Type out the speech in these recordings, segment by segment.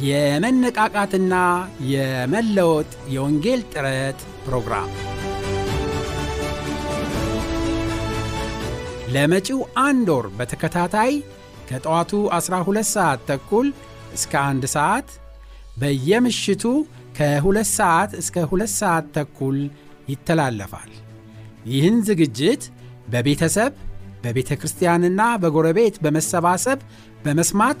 የመነቃቃትና የመለወጥ የወንጌል ጥረት ፕሮግራም ለመጪው አንድ ወር በተከታታይ ከጠዋቱ 12 ሰዓት ተኩል እስከ አንድ ሰዓት በየምሽቱ ከሁለት ሰዓት እስከ ሁለት ሰዓት ተኩል ይተላለፋል። ይህን ዝግጅት በቤተሰብ በቤተ ክርስቲያንና በጎረቤት በመሰባሰብ በመስማት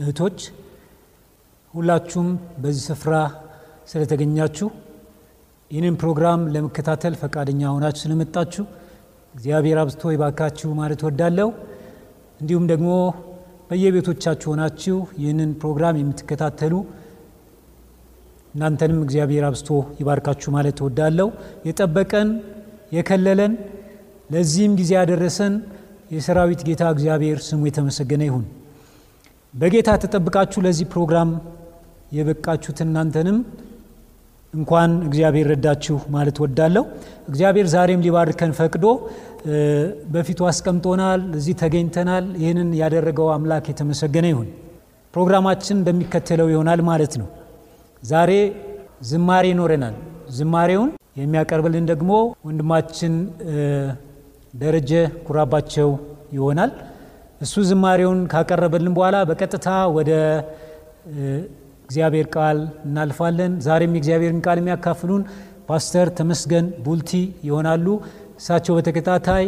እህቶች ሁላችሁም በዚህ ስፍራ ስለተገኛችሁ ይህንን ፕሮግራም ለመከታተል ፈቃደኛ ሆናችሁ ስለመጣችሁ እግዚአብሔር አብዝቶ ይባርካችሁ ማለት ወዳለው እንዲሁም ደግሞ በየቤቶቻችሁ ሆናችሁ ይህንን ፕሮግራም የምትከታተሉ እናንተንም እግዚአብሔር አብዝቶ ይባርካችሁ ማለት ወዳለው የጠበቀን የከለለን ለዚህም ጊዜ ያደረሰን የሰራዊት ጌታ እግዚአብሔር ስሙ የተመሰገነ ይሁን። በጌታ ተጠብቃችሁ ለዚህ ፕሮግራም የበቃችሁት እናንተንም እንኳን እግዚአብሔር ረዳችሁ ማለት ወዳለሁ። እግዚአብሔር ዛሬም ሊባርከን ፈቅዶ በፊቱ አስቀምጦናል። እዚህ ተገኝተናል። ይህንን ያደረገው አምላክ የተመሰገነ ይሁን። ፕሮግራማችን እንደሚከተለው ይሆናል ማለት ነው። ዛሬ ዝማሬ ይኖረናል። ዝማሬውን የሚያቀርብልን ደግሞ ወንድማችን ደረጀ ኩራባቸው ይሆናል። እሱ ዝማሬውን ካቀረበልን በኋላ በቀጥታ ወደ እግዚአብሔር ቃል እናልፋለን። ዛሬም የእግዚአብሔርን ቃል የሚያካፍሉን ፓስተር ተመስገን ቡልቲ ይሆናሉ። እሳቸው በተከታታይ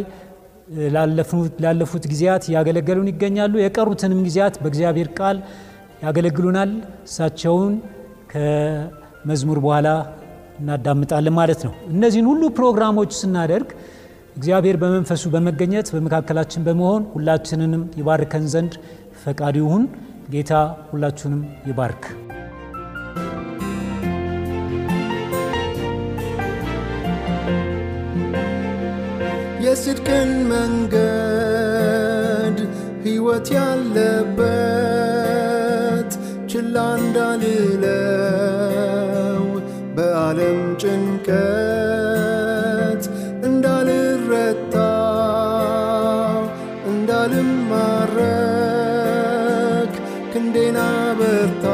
ላለፉት ጊዜያት እያገለገሉን ይገኛሉ። የቀሩትንም ጊዜያት በእግዚአብሔር ቃል ያገለግሉናል። እሳቸውን ከመዝሙር በኋላ እናዳምጣለን ማለት ነው። እነዚህን ሁሉ ፕሮግራሞች ስናደርግ እግዚአብሔር በመንፈሱ በመገኘት በመካከላችን በመሆን ሁላችንንም ይባርከን ዘንድ ፈቃዱ ይሁን። ጌታ ሁላችሁንም ይባርክ። የጽድቅን መንገድ ሕይወት ያለበት ችላ እንዳልለው በዓለም ጭንቀት እንዳልማረክ ክንዴና በርታ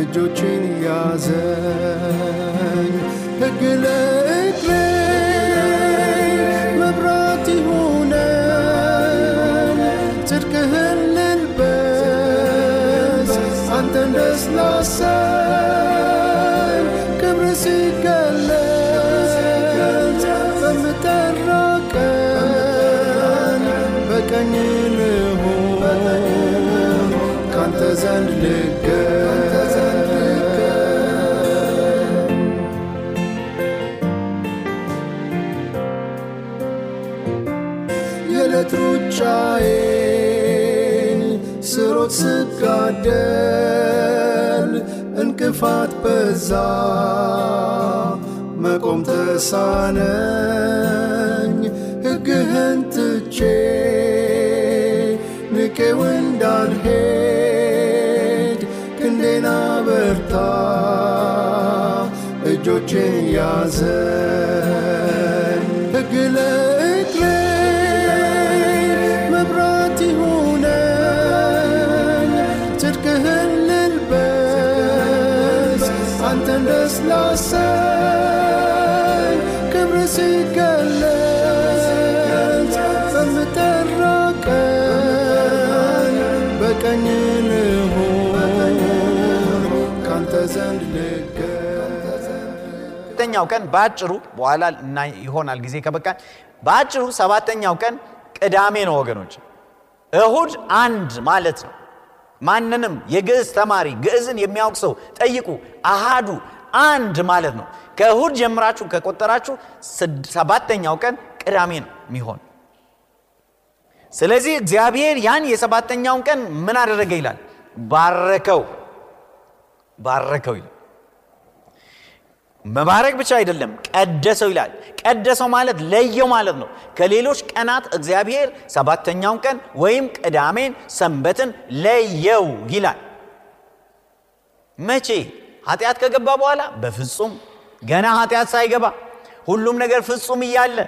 እጆችን ያዘኝ ሕግ ስጋደል እንቅፋት በዛ መቆም ተሳነኝ ሕግህን ትቼ ንቄው እንዳልሄድ ክንዴና በርታ እጆችን ያዘን ላሰኝ ክብር ሲገለጽ በምጠራ ቀን በቀኝ ልሁን ካንተ ዘንድ ሰባተኛው ቀን በአጭሩ በኋላ እና ይሆናል ጊዜ ከበቃን። በአጭሩ ሰባተኛው ቀን ቅዳሜ ነው ወገኖች። እሁድ አንድ ማለት ነው። ማንንም የግዕዝ ተማሪ ግዕዝን የሚያውቅ ሰው ጠይቁ አሃዱ አንድ ማለት ነው። ከእሁድ ጀምራችሁ ከቆጠራችሁ ሰባተኛው ቀን ቅዳሜ ነው የሚሆን። ስለዚህ እግዚአብሔር ያን የሰባተኛውን ቀን ምን አደረገ ይላል? ባረከው ባረከው ይላል። መባረክ ብቻ አይደለም ቀደሰው ይላል። ቀደሰው ማለት ለየው ማለት ነው። ከሌሎች ቀናት እግዚአብሔር ሰባተኛውን ቀን ወይም ቅዳሜን ሰንበትን ለየው ይላል። መቼ ኃጢአት ከገባ በኋላ በፍጹም ገና ኃጢአት ሳይገባ ሁሉም ነገር ፍጹም እያለ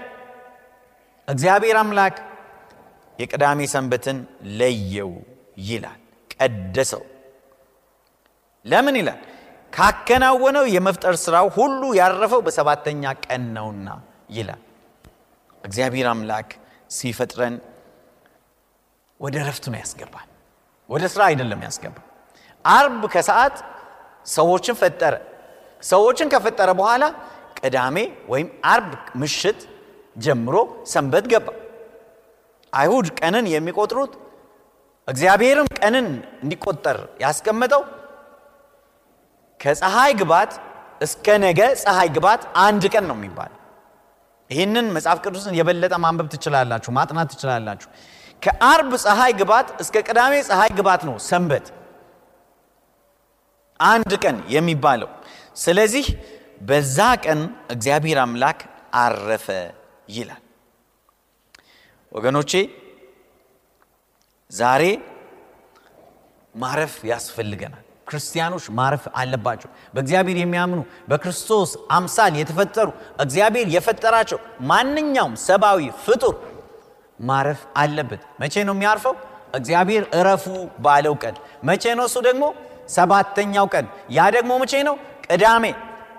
እግዚአብሔር አምላክ የቅዳሜ ሰንበትን ለየው ይላል ቀደሰው። ለምን ይላል? ካከናወነው የመፍጠር ስራው ሁሉ ያረፈው በሰባተኛ ቀን ነውና ይላል። እግዚአብሔር አምላክ ሲፈጥረን ወደ ረፍት ነው ያስገባል ወደ ስራ አይደለም ያስገባ አርብ ከሰዓት ሰዎችን ፈጠረ። ሰዎችን ከፈጠረ በኋላ ቅዳሜ ወይም አርብ ምሽት ጀምሮ ሰንበት ገባ። አይሁድ ቀንን የሚቆጥሩት እግዚአብሔርም ቀንን እንዲቆጠር ያስቀመጠው ከፀሐይ ግባት እስከ ነገ ፀሐይ ግባት አንድ ቀን ነው የሚባል ይህንን መጽሐፍ ቅዱስን የበለጠ ማንበብ ትችላላችሁ ማጥናት ትችላላችሁ። ከአርብ ፀሐይ ግባት እስከ ቅዳሜ ፀሐይ ግባት ነው ሰንበት አንድ ቀን የሚባለው። ስለዚህ በዛ ቀን እግዚአብሔር አምላክ አረፈ ይላል። ወገኖቼ ዛሬ ማረፍ ያስፈልገናል። ክርስቲያኖች ማረፍ አለባቸው። በእግዚአብሔር የሚያምኑ በክርስቶስ አምሳል የተፈጠሩ እግዚአብሔር የፈጠራቸው ማንኛውም ሰብአዊ ፍጡር ማረፍ አለበት። መቼ ነው የሚያርፈው? እግዚአብሔር እረፉ ባለው ቀን። መቼ ነው እሱ ደግሞ ሰባተኛው ቀን። ያ ደግሞ መቼ ነው? ቅዳሜ።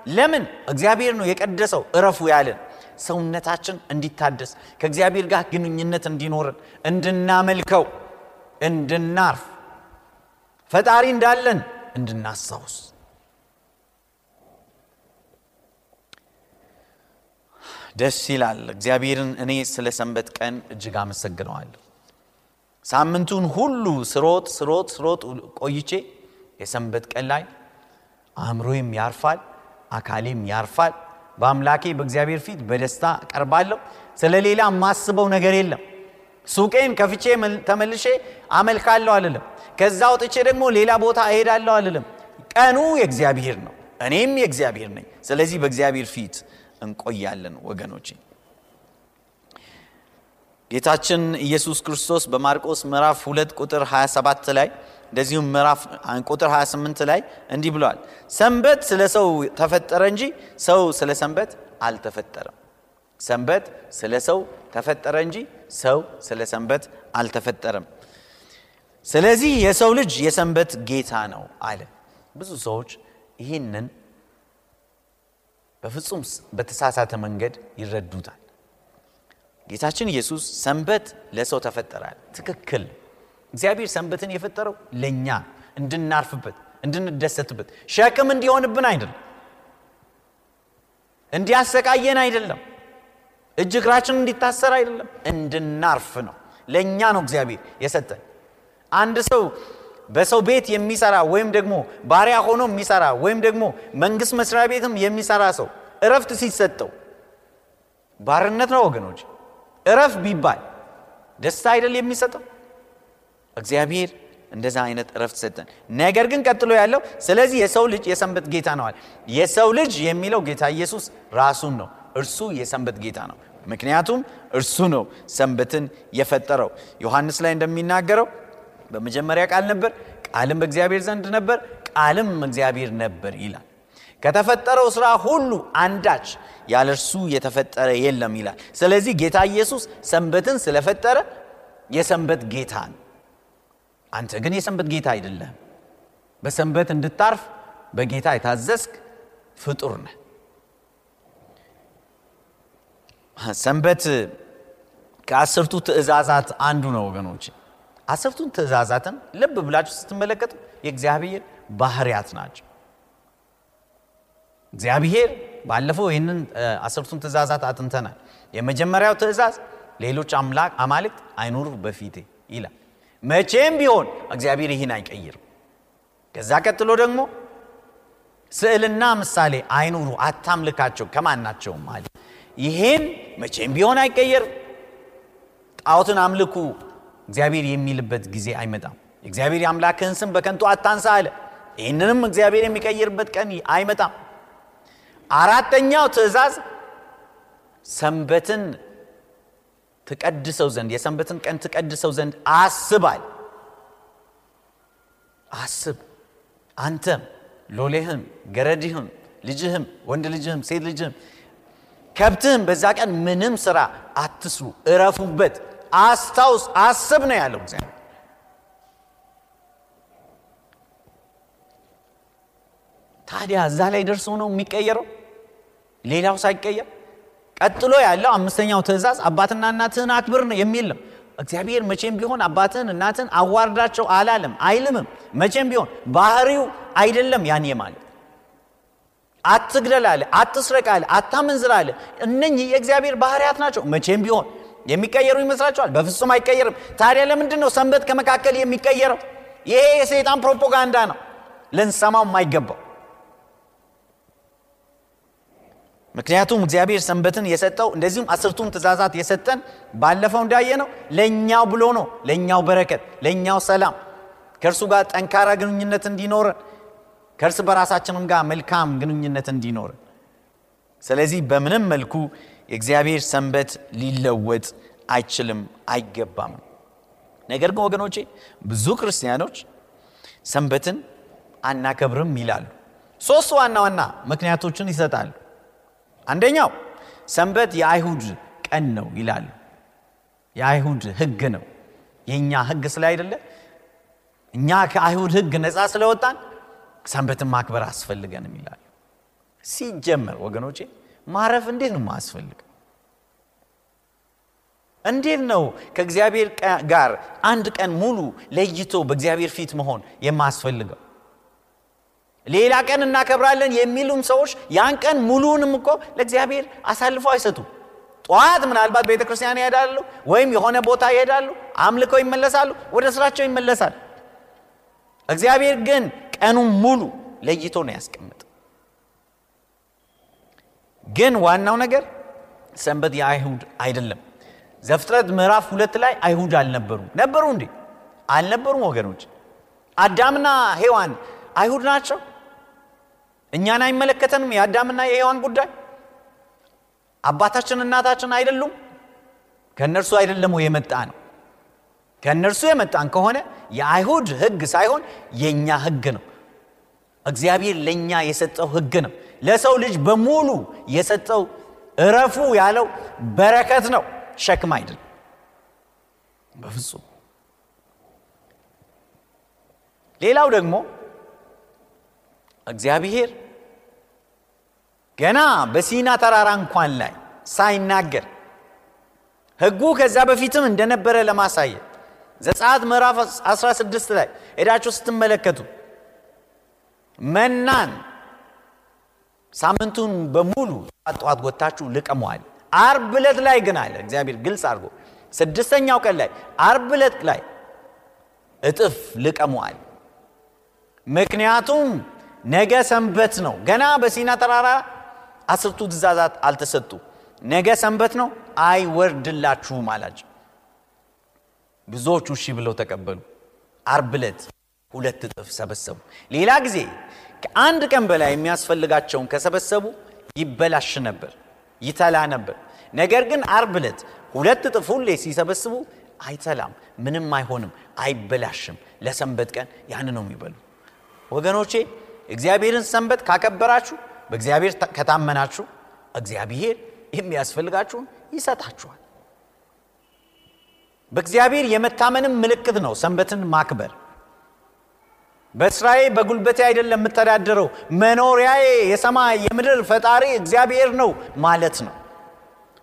ለምን? እግዚአብሔር ነው የቀደሰው። እረፉ ያለን ሰውነታችን እንዲታደስ ከእግዚአብሔር ጋር ግንኙነት እንዲኖርን እንድናመልከው እንድናርፍ ፈጣሪ እንዳለን እንድናስታውስ። ደስ ይላል። እግዚአብሔርን እኔ ስለ ሰንበት ቀን እጅግ አመሰግነዋለሁ። ሳምንቱን ሁሉ ስሮጥ ስሮጥ ስሮጥ ቆይቼ የሰንበት ቀን ላይ አእምሮዬም ያርፋል አካሌም ያርፋል። በአምላኬ በእግዚአብሔር ፊት በደስታ ቀርባለሁ ስለ ሌላ የማስበው ነገር የለም። ሱቄን ከፍቼ መል- ተመልሼ አመልካለሁ አልልም። ከዛ ወጥቼ ደግሞ ሌላ ቦታ እሄዳለሁ አልልም። ቀኑ የእግዚአብሔር ነው እኔም የእግዚአብሔር ነኝ። ስለዚህ በእግዚአብሔር ፊት እንቆያለን ወገኖቼ። ጌታችን ኢየሱስ ክርስቶስ በማርቆስ ምዕራፍ 2 ቁጥር 27 ላይ እንደዚሁም ምዕራፍ ቁጥር 28 ላይ እንዲህ ብለዋል ሰንበት ስለ ሰው ተፈጠረ እንጂ ሰው ስለ ሰንበት አልተፈጠረም። ሰንበት ስለ ሰው ተፈጠረ እንጂ ሰው ስለ ሰንበት አልተፈጠረም። ስለዚህ የሰው ልጅ የሰንበት ጌታ ነው አለ። ብዙ ሰዎች ይህንን በፍጹም በተሳሳተ መንገድ ይረዱታል። ጌታችን ኢየሱስ ሰንበት ለሰው ተፈጠራል ትክክል እግዚአብሔር ሰንበትን የፈጠረው ለእኛ እንድናርፍበት እንድንደሰትበት። ሸክም እንዲሆንብን አይደለም። እንዲያሰቃየን አይደለም። እጅ እግራችን እንዲታሰር አይደለም። እንድናርፍ ነው። ለእኛ ነው እግዚአብሔር የሰጠን። አንድ ሰው በሰው ቤት የሚሰራ ወይም ደግሞ ባሪያ ሆኖ የሚሰራ ወይም ደግሞ መንግስት መስሪያ ቤትም የሚሰራ ሰው እረፍት ሲሰጠው ባርነት ነው ወገኖች። እረፍ ቢባል ደስታ አይደል የሚሰጠው እግዚአብሔር እንደዛ አይነት እረፍት ሰጠን። ነገር ግን ቀጥሎ ያለው ስለዚህ የሰው ልጅ የሰንበት ጌታ ነዋል የሰው ልጅ የሚለው ጌታ ኢየሱስ ራሱን ነው። እርሱ የሰንበት ጌታ ነው። ምክንያቱም እርሱ ነው ሰንበትን የፈጠረው። ዮሐንስ ላይ እንደሚናገረው በመጀመሪያ ቃል ነበር ቃልም በእግዚአብሔር ዘንድ ነበር ቃልም እግዚአብሔር ነበር ይላል። ከተፈጠረው ስራ ሁሉ አንዳች ያለ እርሱ የተፈጠረ የለም ይላል። ስለዚህ ጌታ ኢየሱስ ሰንበትን ስለፈጠረ የሰንበት ጌታ ነው አንተ ግን የሰንበት ጌታ አይደለም በሰንበት እንድታርፍ በጌታ የታዘዝክ ፍጡር ነህ። ሰንበት ከአስርቱ ትእዛዛት አንዱ ነው ወገኖች አስርቱን ትእዛዛትን ልብ ብላችሁ ስትመለከቱ የእግዚአብሔር ባህርያት ናቸው። እግዚአብሔር ባለፈው ይህንን አስርቱን ትእዛዛት አጥንተናል። የመጀመሪያው ትእዛዝ ሌሎች አማልክት አይኑሩ በፊቴ ይላል መቼም ቢሆን እግዚአብሔር ይህን አይቀይርም። ከዛ ቀጥሎ ደግሞ ስዕልና ምሳሌ አይኑሩ አታምልካቸው ከማናቸውም አለ ይሄን መቼም ቢሆን አይቀየርም። ጣዖትን አምልኩ እግዚአብሔር የሚልበት ጊዜ አይመጣም። እግዚአብሔር የአምላክህን ስም በከንቱ አታንሳ አለ። ይህንንም እግዚአብሔር የሚቀይርበት ቀን አይመጣም። አራተኛው ትእዛዝ ሰንበትን ትቀድሰው ዘንድ የሰንበትን ቀን ትቀድሰው ዘንድ አስባል። አስብ። አንተም ሎሌህም ገረድህም ልጅህም ወንድ ልጅህም ሴት ልጅህም ከብትህም በዛ ቀን ምንም ስራ አትስሩ እረፉበት። አስታውስ አስብ ነው ያለው ታዲያ እዛ ላይ ደርሶ ነው የሚቀየረው? ሌላው ሳይቀየር ቀጥሎ ያለው አምስተኛው ትእዛዝ አባትና እናትህን አክብር ነው የሚል ነው። እግዚአብሔር መቼም ቢሆን አባትህን እናትህን አዋርዳቸው አላለም አይልምም። መቼም ቢሆን ባህሪው አይደለም ያን ማለት። አትግደል አለ አትስረቅ አታመንዝር አለ እነኚህ የእግዚአብሔር ባህርያት ናቸው። መቼም ቢሆን የሚቀየሩ ይመስላችኋል? በፍጹም አይቀየርም። ታዲያ ለምንድን ነው ሰንበት ከመካከል የሚቀየረው? ይሄ የሰይጣን ፕሮፓጋንዳ ነው። ልንሰማው የማይገባው ምክንያቱም እግዚአብሔር ሰንበትን የሰጠው እንደዚሁም አስርቱን ትእዛዛት የሰጠን ባለፈው እንዳየ ነው ለእኛው ብሎ ነው። ለእኛው በረከት ለእኛው ሰላም ከእርሱ ጋር ጠንካራ ግንኙነት እንዲኖረን ከእርስ በራሳችንም ጋር መልካም ግንኙነት እንዲኖረን። ስለዚህ በምንም መልኩ የእግዚአብሔር ሰንበት ሊለወጥ አይችልም አይገባም። ነገር ግን ወገኖቼ ብዙ ክርስቲያኖች ሰንበትን አናከብርም ይላሉ። ሶስት ዋና ዋና ምክንያቶችን ይሰጣሉ አንደኛው ሰንበት የአይሁድ ቀን ነው ይላሉ የአይሁድ ህግ ነው። የእኛ ህግ ስለ አይደለ? እኛ ከአይሁድ ህግ ነፃ ስለወጣን ሰንበትን ማክበር አስፈልገንም ይላሉ ሲጀመር ወገኖቼ ማረፍ እንዴት ነው ማያስፈልግ እንዴት ነው ከእግዚአብሔር ጋር አንድ ቀን ሙሉ ለይቶ በእግዚአብሔር ፊት መሆን የማያስፈልገው ሌላ ቀን እናከብራለን የሚሉም ሰዎች ያን ቀን ሙሉውንም እኮ ለእግዚአብሔር አሳልፈው አይሰጡም። ጠዋት ምናልባት ቤተ ክርስቲያን ይሄዳሉ ወይም የሆነ ቦታ ይሄዳሉ አምልከው ይመለሳሉ ወደ ስራቸው ይመለሳል እግዚአብሔር ግን ቀኑን ሙሉ ለይቶ ነው ያስቀምጥ ግን ዋናው ነገር ሰንበት የአይሁድ አይደለም። ዘፍጥረት ምዕራፍ ሁለት ላይ አይሁድ አልነበሩ ነበሩ እንዴ? አልነበሩም ወገኖች። አዳምና ሔዋን አይሁድ ናቸው እኛን አይመለከተንም? የአዳምና የሔዋን ጉዳይ? አባታችን እናታችን አይደሉም? ከእነርሱ አይደለም የመጣ ነው ከእነርሱ የመጣን ከሆነ የአይሁድ ህግ ሳይሆን የእኛ ህግ ነው። እግዚአብሔር ለእኛ የሰጠው ህግ ነው። ለሰው ልጅ በሙሉ የሰጠው እረፉ ያለው በረከት ነው። ሸክም አይደለም። በፍጹም። ሌላው ደግሞ እግዚአብሔር ገና በሲና ተራራ እንኳን ላይ ሳይናገር ህጉ ከዛ በፊትም እንደነበረ ለማሳየት ዘጸአት ምዕራፍ 16 ላይ ሄዳችሁ ስትመለከቱ መናን ሳምንቱን በሙሉ ጠዋት ወጥታችሁ ልቀመዋል። አርብ ዕለት ላይ ግን አለ። እግዚአብሔር ግልጽ አድርጎ ስድስተኛው ቀን ላይ አርብ ዕለት ላይ እጥፍ ልቀመዋል። ምክንያቱም ነገ ሰንበት ነው። ገና በሲና ተራራ አስርቱ ትእዛዛት አልተሰጡ። ነገ ሰንበት ነው። አይወርድላችሁም አላቸው። ብዙዎቹ እሺ ብለው ተቀበሉ። አርብ ዕለት ሁለት እጥፍ ሰበሰቡ። ሌላ ጊዜ ከአንድ ቀን በላይ የሚያስፈልጋቸውን ከሰበሰቡ ይበላሽ ነበር ይተላ ነበር። ነገር ግን አርብ ዕለት ሁለት እጥፍ ሁሌ ሲሰበስቡ አይተላም ምንም አይሆንም አይበላሽም። ለሰንበት ቀን ያን ነው የሚበሉ። ወገኖቼ እግዚአብሔርን ሰንበት ካከበራችሁ በእግዚአብሔር ከታመናችሁ እግዚአብሔር የሚያስፈልጋችሁን ይሰጣችኋል። በእግዚአብሔር የመታመንም ምልክት ነው ሰንበትን ማክበር። በስራዬ በጉልበቴ አይደለም የምተዳደረው መኖሪያዬ የሰማይ የምድር ፈጣሪ እግዚአብሔር ነው ማለት ነው።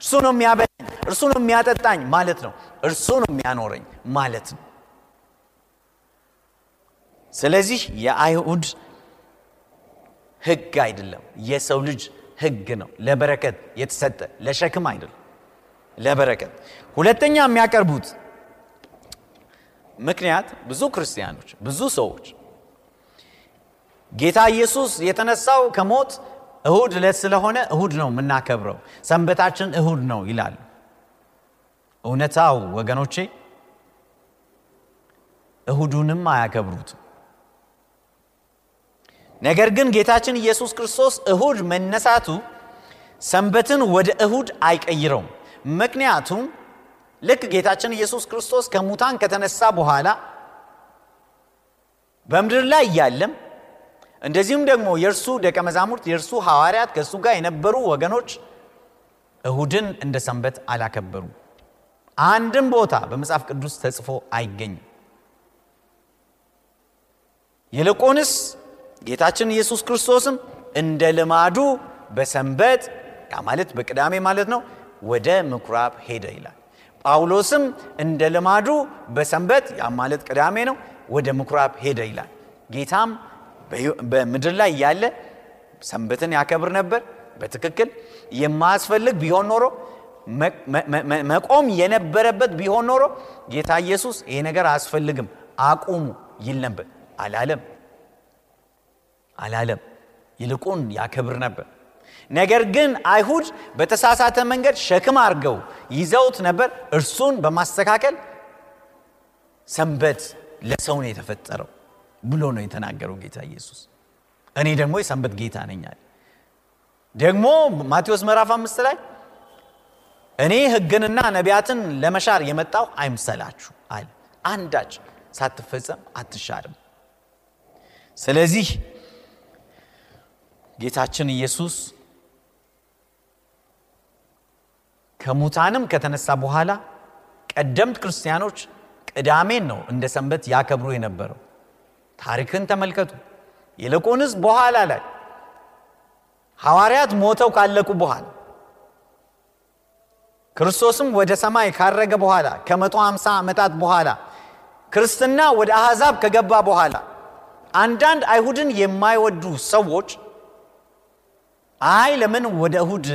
እርሱ ነው የሚያበላኝ እርሱ ነው የሚያጠጣኝ ማለት ነው። እርሱ ነው የሚያኖረኝ ማለት ነው። ስለዚህ የአይሁድ ህግ አይደለም። የሰው ልጅ ህግ ነው። ለበረከት የተሰጠ ለሸክም አይደለም። ለበረከት። ሁለተኛ የሚያቀርቡት ምክንያት ብዙ ክርስቲያኖች ብዙ ሰዎች ጌታ ኢየሱስ የተነሳው ከሞት እሁድ ዕለት ስለሆነ እሁድ ነው የምናከብረው። ሰንበታችን እሁድ ነው ይላሉ። እውነታው ወገኖቼ እሁዱንም አያከብሩትም ነገር ግን ጌታችን ኢየሱስ ክርስቶስ እሁድ መነሳቱ ሰንበትን ወደ እሁድ አይቀይረውም። ምክንያቱም ልክ ጌታችን ኢየሱስ ክርስቶስ ከሙታን ከተነሳ በኋላ በምድር ላይ እያለም እንደዚሁም ደግሞ የእርሱ ደቀ መዛሙርት የእርሱ ሐዋርያት ከእሱ ጋር የነበሩ ወገኖች እሁድን እንደ ሰንበት አላከበሩ አንድም ቦታ በመጽሐፍ ቅዱስ ተጽፎ አይገኝም። ይልቁንስ ጌታችን ኢየሱስ ክርስቶስም እንደ ልማዱ በሰንበት ያ ማለት በቅዳሜ ማለት ነው ወደ ምኩራብ ሄደ ይላል። ጳውሎስም እንደ ልማዱ በሰንበት ያ ማለት ቅዳሜ ነው ወደ ምኩራብ ሄደ ይላል። ጌታም በምድር ላይ ያለ ሰንበትን ያከብር ነበር። በትክክል የማያስፈልግ ቢሆን ኖሮ መቆም የነበረበት ቢሆን ኖሮ ጌታ ኢየሱስ ይሄ ነገር አያስፈልግም አቁሙ ይል ነበር። አላለም አላለም። ይልቁን ያከብር ነበር። ነገር ግን አይሁድ በተሳሳተ መንገድ ሸክም አድርገው ይዘውት ነበር። እርሱን በማስተካከል ሰንበት ለሰው ነው የተፈጠረው ብሎ ነው የተናገረው ጌታ ኢየሱስ። እኔ ደግሞ የሰንበት ጌታ ነኛል ደግሞ ማቴዎስ ምዕራፍ አምስት ላይ እኔ ህግንና ነቢያትን ለመሻር የመጣው አይምሰላችሁ አለ። አንዳች ሳትፈጸም አትሻርም። ስለዚህ ጌታችን ኢየሱስ ከሙታንም ከተነሳ በኋላ ቀደምት ክርስቲያኖች ቅዳሜን ነው እንደ ሰንበት ያከብሩ የነበረው። ታሪክን ተመልከቱ። ይልቁንስ በኋላ ላይ ሐዋርያት ሞተው ካለቁ በኋላ ክርስቶስም ወደ ሰማይ ካረገ በኋላ ከመቶ ሃምሳ ዓመታት በኋላ ክርስትና ወደ አሕዛብ ከገባ በኋላ አንዳንድ አይሁድን የማይወዱ ሰዎች አይ ለምን ወደ እሁድ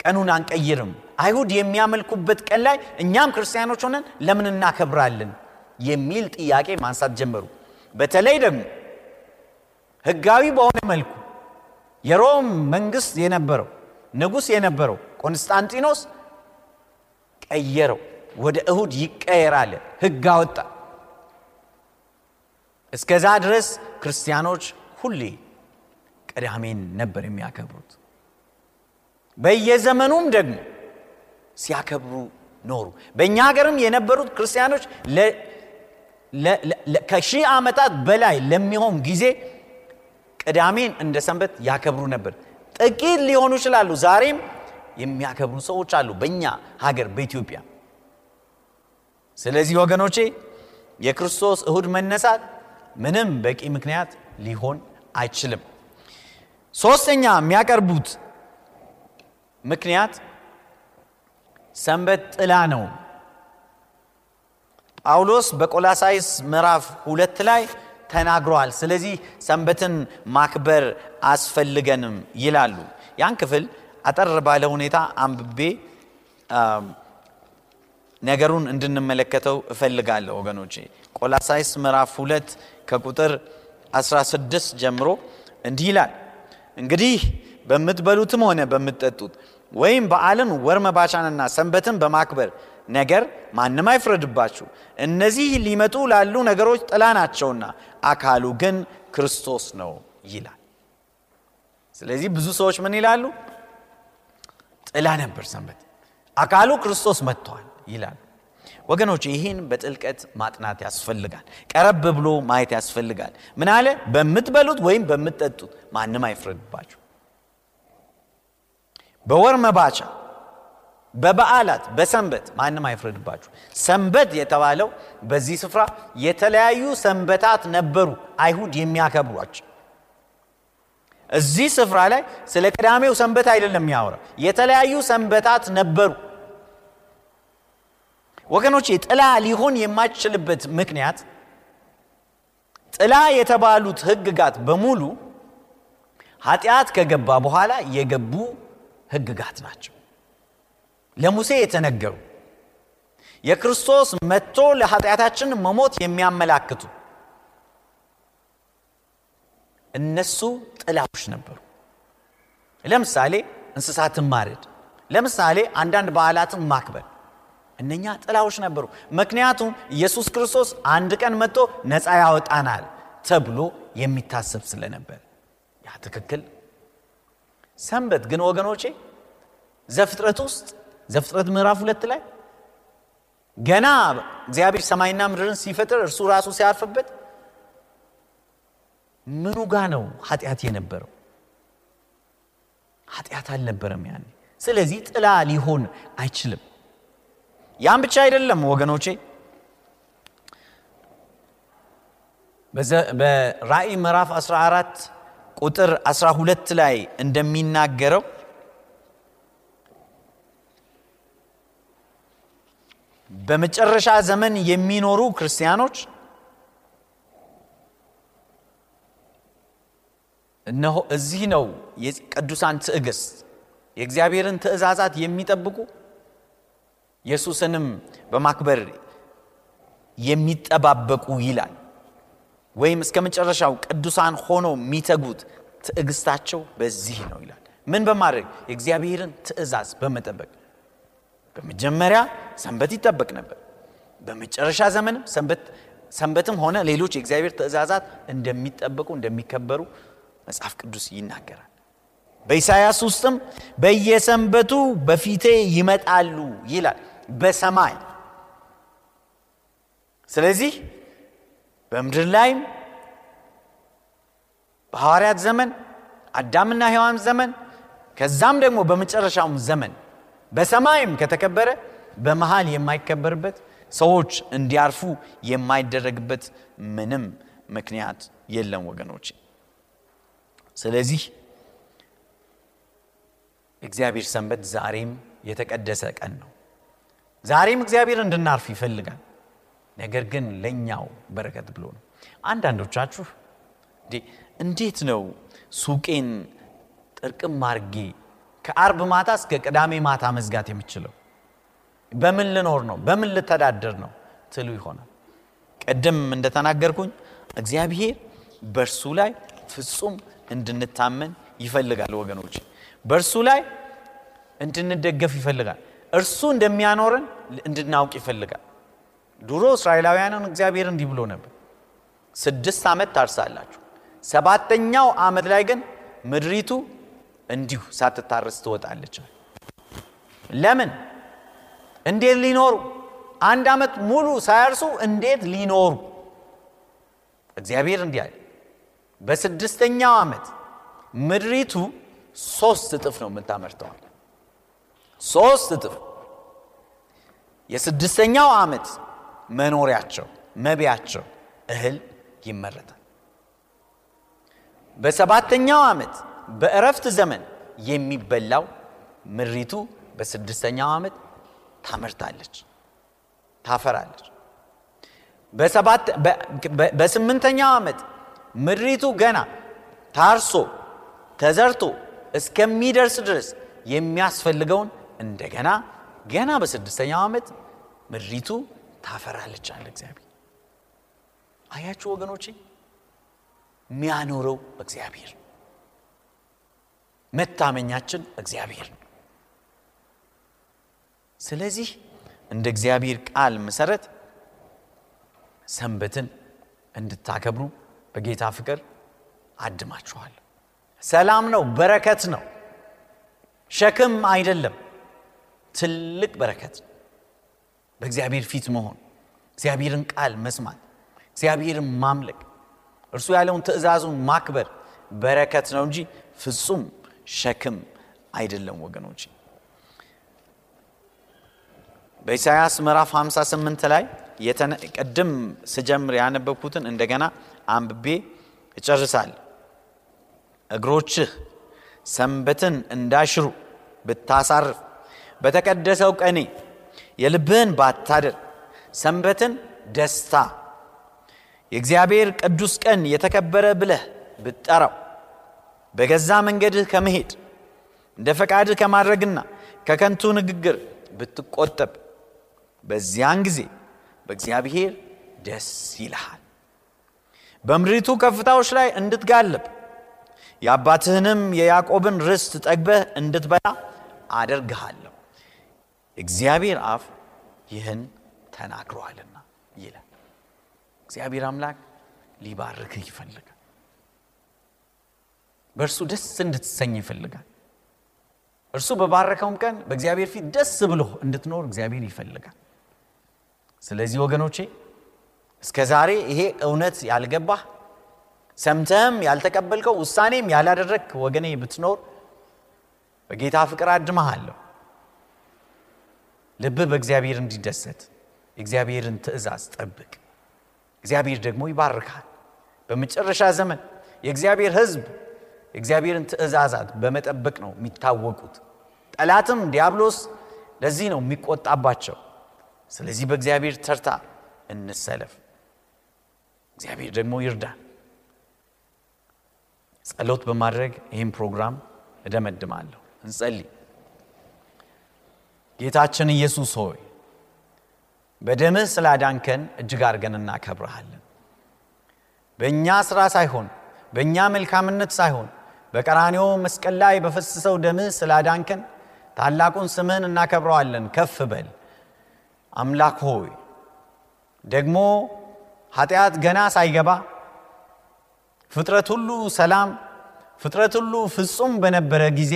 ቀኑን አንቀይርም? አይሁድ የሚያመልኩበት ቀን ላይ እኛም ክርስቲያኖች ሆነን ለምን እናከብራለን? የሚል ጥያቄ ማንሳት ጀመሩ። በተለይ ደግሞ ህጋዊ በሆነ መልኩ የሮም መንግስት የነበረው ንጉሥ የነበረው ቆንስጣንጢኖስ ቀየረው ወደ እሁድ ይቀየራል ህግ አወጣ። እስከዛ ድረስ ክርስቲያኖች ሁሌ ቅዳሜን ነበር የሚያከብሩት። በየዘመኑም ደግሞ ሲያከብሩ ኖሩ። በእኛ ሀገርም የነበሩት ክርስቲያኖች ከሺህ ዓመታት በላይ ለሚሆን ጊዜ ቅዳሜን እንደ ሰንበት ያከብሩ ነበር። ጥቂት ሊሆኑ ይችላሉ ዛሬም የሚያከብሩ ሰዎች አሉ በእኛ ሀገር በኢትዮጵያ። ስለዚህ ወገኖቼ የክርስቶስ እሁድ መነሳት ምንም በቂ ምክንያት ሊሆን አይችልም ሶስተኛ የሚያቀርቡት ምክንያት ሰንበት ጥላ ነው። ጳውሎስ በቆላሳይስ ምዕራፍ ሁለት ላይ ተናግሯል። ስለዚህ ሰንበትን ማክበር አስፈልገንም ይላሉ። ያን ክፍል አጠር ባለ ሁኔታ አንብቤ ነገሩን እንድንመለከተው እፈልጋለሁ ወገኖቼ። ቆላሳይስ ምዕራፍ ሁለት ከቁጥር 16 ጀምሮ እንዲህ ይላል እንግዲህ በምትበሉትም ሆነ በምትጠጡት ወይም በዓልን ወር መባቻንና ሰንበትን በማክበር ነገር ማንም አይፍረድባችሁ። እነዚህ ሊመጡ ላሉ ነገሮች ጥላ ናቸውና አካሉ ግን ክርስቶስ ነው ይላል። ስለዚህ ብዙ ሰዎች ምን ይላሉ? ጥላ ነበር ሰንበት። አካሉ ክርስቶስ መጥቷል ይላሉ ወገኖች ይህን በጥልቀት ማጥናት ያስፈልጋል። ቀረብ ብሎ ማየት ያስፈልጋል። ምን አለ? በምትበሉት ወይም በምትጠጡት ማንም አይፍረድባችሁ። በወር መባቻ በበዓላት በሰንበት ማንም አይፍረድባችሁ። ሰንበት የተባለው በዚህ ስፍራ የተለያዩ ሰንበታት ነበሩ አይሁድ የሚያከብሯቸው። እዚህ ስፍራ ላይ ስለ ቅዳሜው ሰንበት አይደለም የሚያወራው። የተለያዩ ሰንበታት ነበሩ ወገኖቼ ጥላ ሊሆን የማይችልበት ምክንያት ጥላ የተባሉት ህግጋት በሙሉ ኃጢአት ከገባ በኋላ የገቡ ህግጋት ናቸው። ለሙሴ የተነገሩ የክርስቶስ መጥቶ ለኃጢአታችን መሞት የሚያመላክቱ እነሱ ጥላዎች ነበሩ። ለምሳሌ እንስሳትን ማረድ ለምሳሌ አንዳንድ በዓላትን ማክበር እነኛ ጥላዎች ነበሩ። ምክንያቱም ኢየሱስ ክርስቶስ አንድ ቀን መጥቶ ነፃ ያወጣናል ተብሎ የሚታሰብ ስለነበር። ያ ትክክል። ሰንበት ግን ወገኖቼ ዘፍጥረት ውስጥ ዘፍጥረት ምዕራፍ ሁለት ላይ ገና እግዚአብሔር ሰማይና ምድርን ሲፈጥር እርሱ ራሱ ሲያርፍበት ምኑ ጋ ነው ኃጢአት የነበረው? ኃጢአት አልነበረም ያኔ። ስለዚህ ጥላ ሊሆን አይችልም ያም ብቻ አይደለም ወገኖቼ። በራእይ ምዕራፍ 14 ቁጥር 12 ላይ እንደሚናገረው በመጨረሻ ዘመን የሚኖሩ ክርስቲያኖች እነሆ እዚህ ነው የቅዱሳን ትዕግስት የእግዚአብሔርን ትእዛዛት የሚጠብቁ ኢየሱስንም በማክበር የሚጠባበቁ ይላል። ወይም እስከ መጨረሻው ቅዱሳን ሆኖ የሚተጉት ትዕግስታቸው በዚህ ነው ይላል። ምን በማድረግ? የእግዚአብሔርን ትእዛዝ በመጠበቅ። በመጀመሪያ ሰንበት ይጠበቅ ነበር። በመጨረሻ ዘመንም ሰንበትም ሆነ ሌሎች የእግዚአብሔር ትእዛዛት እንደሚጠበቁ እንደሚከበሩ መጽሐፍ ቅዱስ ይናገራል። በኢሳያስ ውስጥም በየሰንበቱ በፊቴ ይመጣሉ ይላል በሰማይ። ስለዚህ በምድር ላይም በሐዋርያት ዘመን አዳምና ሔዋን ዘመን ከዛም ደግሞ በመጨረሻውም ዘመን በሰማይም ከተከበረ በመሃል የማይከበርበት ሰዎች እንዲያርፉ የማይደረግበት ምንም ምክንያት የለም ወገኖች ስለዚህ እግዚአብሔር ሰንበት ዛሬም የተቀደሰ ቀን ነው ዛሬም እግዚአብሔር እንድናርፍ ይፈልጋል። ነገር ግን ለእኛው በረከት ብሎ ነው። አንዳንዶቻችሁ እንዴት ነው ሱቄን ጥርቅም አርጌ ከአርብ ማታ እስከ ቅዳሜ ማታ መዝጋት የምችለው? በምን ልኖር ነው? በምን ልተዳደር ነው? ትሉ ይሆናል። ቅድም እንደተናገርኩኝ እግዚአብሔር በእርሱ ላይ ፍጹም እንድንታመን ይፈልጋል ወገኖች በእርሱ ላይ እንድንደገፍ ይፈልጋል እርሱ እንደሚያኖረን እንድናውቅ ይፈልጋል። ድሮ እስራኤላውያንን እግዚአብሔር እንዲህ ብሎ ነበር። ስድስት ዓመት ታርሳላችሁ። ሰባተኛው ዓመት ላይ ግን ምድሪቱ እንዲሁ ሳትታረስ ትወጣለች። ለምን? እንዴት ሊኖሩ? አንድ ዓመት ሙሉ ሳያርሱ እንዴት ሊኖሩ? እግዚአብሔር እንዲህ አለ። በስድስተኛው ዓመት ምድሪቱ ሶስት እጥፍ ነው የምታመርተዋል ሶስት እጥፍ የስድስተኛው ዓመት መኖሪያቸው መቢያቸው እህል ይመረታል። በሰባተኛው ዓመት በእረፍት ዘመን የሚበላው ምድሪቱ በስድስተኛው ዓመት ታመርታለች ታፈራለች። በስምንተኛው ዓመት ምድሪቱ ገና ታርሶ ተዘርቶ እስከሚደርስ ድረስ የሚያስፈልገውን እንደገና ገና በስድስተኛው ዓመት ምድሪቱ ታፈራለች አለ እግዚአብሔር። አያችሁ ወገኖቼ የሚያኖረው እግዚአብሔር መታመኛችን እግዚአብሔር ስለዚህ እንደ እግዚአብሔር ቃል መሰረት ሰንበትን እንድታከብሩ በጌታ ፍቅር አድማችኋል ሰላም ነው በረከት ነው ሸክም አይደለም ትልቅ በረከት በእግዚአብሔር ፊት መሆን እግዚአብሔርን ቃል መስማት እግዚአብሔርን ማምለክ እርሱ ያለውን ትእዛዙን ማክበር በረከት ነው እንጂ ፍጹም ሸክም አይደለም ወገኖች በኢሳያስ ምዕራፍ 58 ላይ ቅድም ስጀምር ያነበብኩትን እንደገና አንብቤ እጨርሳል። እግሮችህ ሰንበትን እንዳሽሩ ብታሳርፍ በተቀደሰው ቀኔ የልብህን ባታደር ሰንበትን ደስታ የእግዚአብሔር ቅዱስ ቀን የተከበረ ብለህ ብጠራው በገዛ መንገድህ ከመሄድ እንደ ፈቃድህ ከማድረግና ከከንቱ ንግግር ብትቆጠብ በዚያን ጊዜ በእግዚአብሔር ደስ ይልሃል። በምድሪቱ ከፍታዎች ላይ እንድትጋልብ የአባትህንም የያዕቆብን ርስት ጠግበህ እንድትበላ አደርግሃለሁ። እግዚአብሔር አፍ ይህን ተናግሯልና ይላል። እግዚአብሔር አምላክ ሊባርክህ ይፈልጋል። በእርሱ ደስ እንድትሰኝ ይፈልጋል። እርሱ በባረከውም ቀን በእግዚአብሔር ፊት ደስ ብሎ እንድትኖር እግዚአብሔር ይፈልጋል። ስለዚህ ወገኖቼ እስከ ዛሬ ይሄ እውነት ያልገባህ ሰምተህም ያልተቀበልከው ውሳኔም ያላደረግ ወገኔ ብትኖር በጌታ ፍቅር አድመሃለሁ። ልብህ በእግዚአብሔር እንዲደሰት የእግዚአብሔርን ትእዛዝ ጠብቅ። እግዚአብሔር ደግሞ ይባርካል። በመጨረሻ ዘመን የእግዚአብሔር ሕዝብ የእግዚአብሔርን ትእዛዛት በመጠበቅ ነው የሚታወቁት። ጠላትም ዲያብሎስ ለዚህ ነው የሚቆጣባቸው። ስለዚህ በእግዚአብሔር ተርታ እንሰለፍ። እግዚአብሔር ደግሞ ይርዳል። ጸሎት በማድረግ ይህም ፕሮግራም እደመድማለሁ። እንጸልይ። ጌታችን ኢየሱስ ሆይ በደምህ ስላዳንከን እጅግ አድርገን እናከብረሃለን። በእኛ ሥራ ሳይሆን በእኛ መልካምነት ሳይሆን በቀራኔው መስቀል ላይ በፈሰሰው ደምህ ስላዳንከን ታላቁን ስምህን እናከብረዋለን። ከፍ በል አምላክ ሆይ ደግሞ ኃጢአት ገና ሳይገባ ፍጥረት ሁሉ ሰላም፣ ፍጥረት ሁሉ ፍጹም በነበረ ጊዜ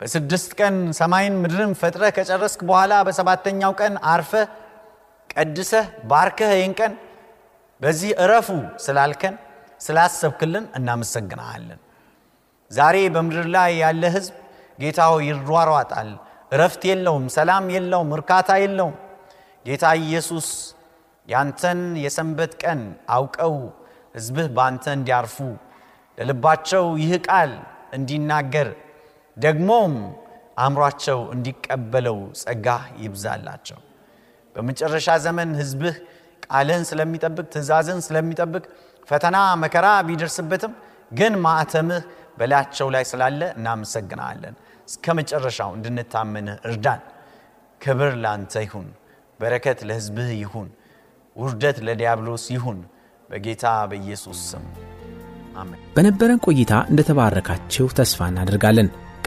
በስድስት ቀን ሰማይን ምድርን ፈጥረህ ከጨረስክ በኋላ በሰባተኛው ቀን አርፈህ ቀድሰህ ባርከህ ይህን ቀን በዚህ እረፉ ስላልከን ስላሰብክልን እናመሰግናሃለን። ዛሬ በምድር ላይ ያለ ሕዝብ ጌታው ይሯሯጣል፣ እረፍት የለውም፣ ሰላም የለውም፣ እርካታ የለውም። ጌታ ኢየሱስ ያንተን የሰንበት ቀን አውቀው ሕዝብህ በአንተ እንዲያርፉ ለልባቸው ይህ ቃል እንዲናገር ደግሞም አእምሯቸው እንዲቀበለው ጸጋ ይብዛላቸው። በመጨረሻ ዘመን ሕዝብህ ቃልህን ስለሚጠብቅ ትእዛዝን ስለሚጠብቅ ፈተና መከራ ቢደርስበትም ግን ማዕተምህ በላያቸው ላይ ስላለ እናመሰግናለን። እስከ መጨረሻው እንድንታመንህ እርዳን። ክብር ለአንተ ይሁን፣ በረከት ለሕዝብህ ይሁን፣ ውርደት ለዲያብሎስ ይሁን። በጌታ በኢየሱስ ስም አሜን። በነበረን ቆይታ እንደተባረካችሁ ተስፋ እናደርጋለን።